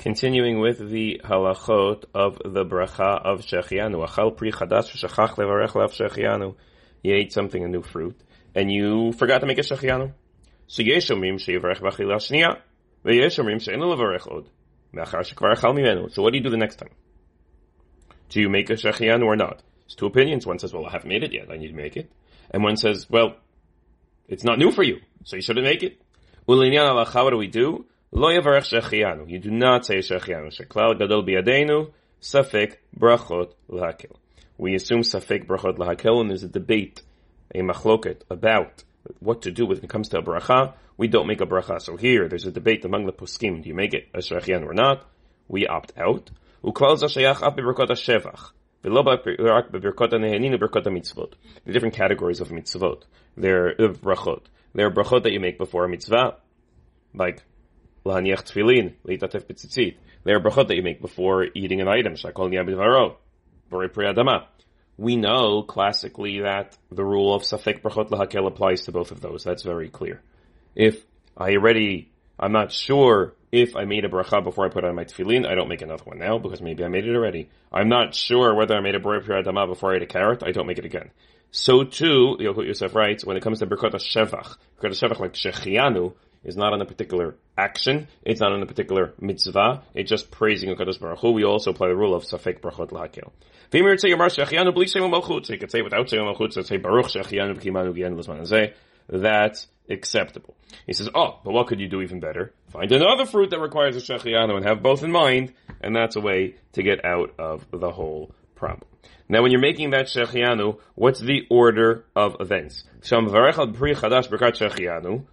Continuing with the halachot of the bracha of shechianu. Achal pri chadash v'shachach levarech lav shechianu. You ate something, a new fruit, and you forgot to make a shechianu. So yesh omrim sheyivarech b'achila shniya, v'yesh omrim she'en levarech od. Me'achar shekvar achal mimenu. So what do you do the next time? Do you make a shechianu or not? There's two opinions. One says, well, I haven't made it yet. I need to make it. And one says, well, it's not new for you, so you shouldn't make it. Ulinyan alacha, what do we do? Lo yavarech shechianu. You do not say shechianu. Sheklal gadol biyadenu. Safek brachot lahakil. We assume safek brachot lahakil, and there's a debate, a machloket, about what to do when it comes to a bracha. We don't make a bracha. So here, there's a debate among the poskim. Do you make it a shechianu or not? We opt out. The different categories of mitzvot. They're uh, brachot. They're brachot that you make before a mitzvah, like lahaniach tefillin, leitatef b'tzitzit. They're brachot that you make before eating an item, shakol niyam b'dvaro, We know classically that the rule of safek brachot lahakel applies to both of those. That's very clear. If I already, I'm not sure if I made a bracha before I put on my tefillin, I don't make another one now because maybe I made it already. I'm not sure whether I made a borei adama before I ate a carrot. I don't make it again. So too, Yalkut Yosef writes, when it comes to Birkot Shevach, Birkot Shevach like Shechianu, is not on a particular action, it's not on a particular mitzvah, it's just praising HaKadosh Baruch Hu. We also apply the rule of Safek Brachot you could say without say Baruch Shechianu that's acceptable. He says, oh, but what could you do even better? Find another fruit that requires a Shechianu and have both in mind, and that's a way to get out of the whole problem. Now, when you're making that shechianu, what's the order of events?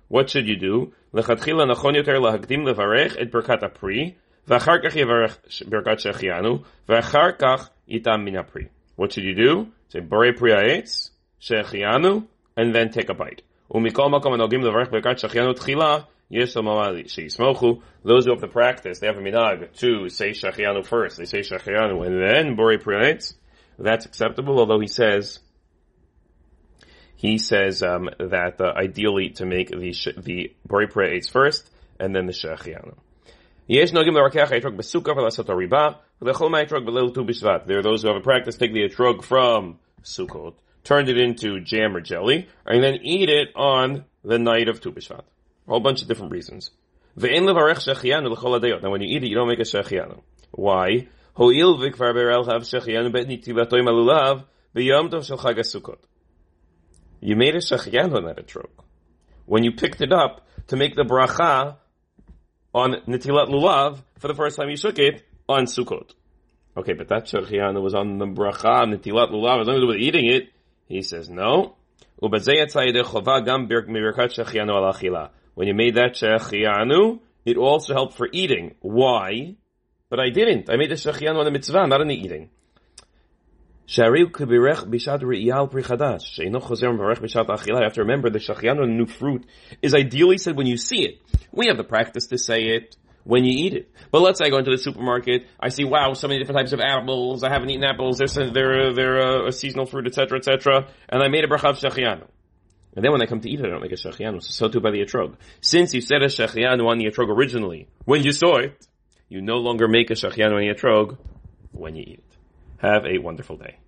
What should you do? לכתחילה נכון יותר להקדים לברך את ברכת הפרי, ואחר כך יברך ברכת שהחיינו, ואחר כך ייתם מן הפרי. What should you do? Say, ברי פרי העץ, שהחיינו, and then take a bite. Those who have the practice, they have a minag to say shachianu first. They say shachianu and then bori pri ha'etz. That's acceptable, although he says he says um, that uh, ideally to make the the bori pri ha'etz first and then the shachianu. There are those who have a practice, take the etrog from Sukkot, turned it into jam or jelly, and then eat it on the night of Tu B'Shvat. A whole bunch of different reasons. Now when you eat it, you don't make a shechianu. Why? You made a shechianu on that etrog. When you picked it up to make the bracha on Nitilat Lulav for the first time you shook it on Sukkot. Okay, but that shechianu was on the bracha Nitilat Lulav, as long as it was eating it. He says no. When you made that shechianu, it also helped for eating. Why? But I didn't. I made the shechianu on the mitzvah, not on the eating. You have to remember the shachianu, a new fruit, is ideally said when you see it. We have the practice to say it when you eat it. But let's say I go into the supermarket, I see, wow, so many different types of apples, I haven't eaten apples, they're, they're, they're uh, a, seasonal fruit, etc., etc., and I made a bracha of shachianu. And then when I come to eat it, I don't make a shachianu. So too by the etrog. Since you said a shachianu on the etrog originally, when you saw it, you no longer make a shachianu on the etrog when you eat it. Have a wonderful day.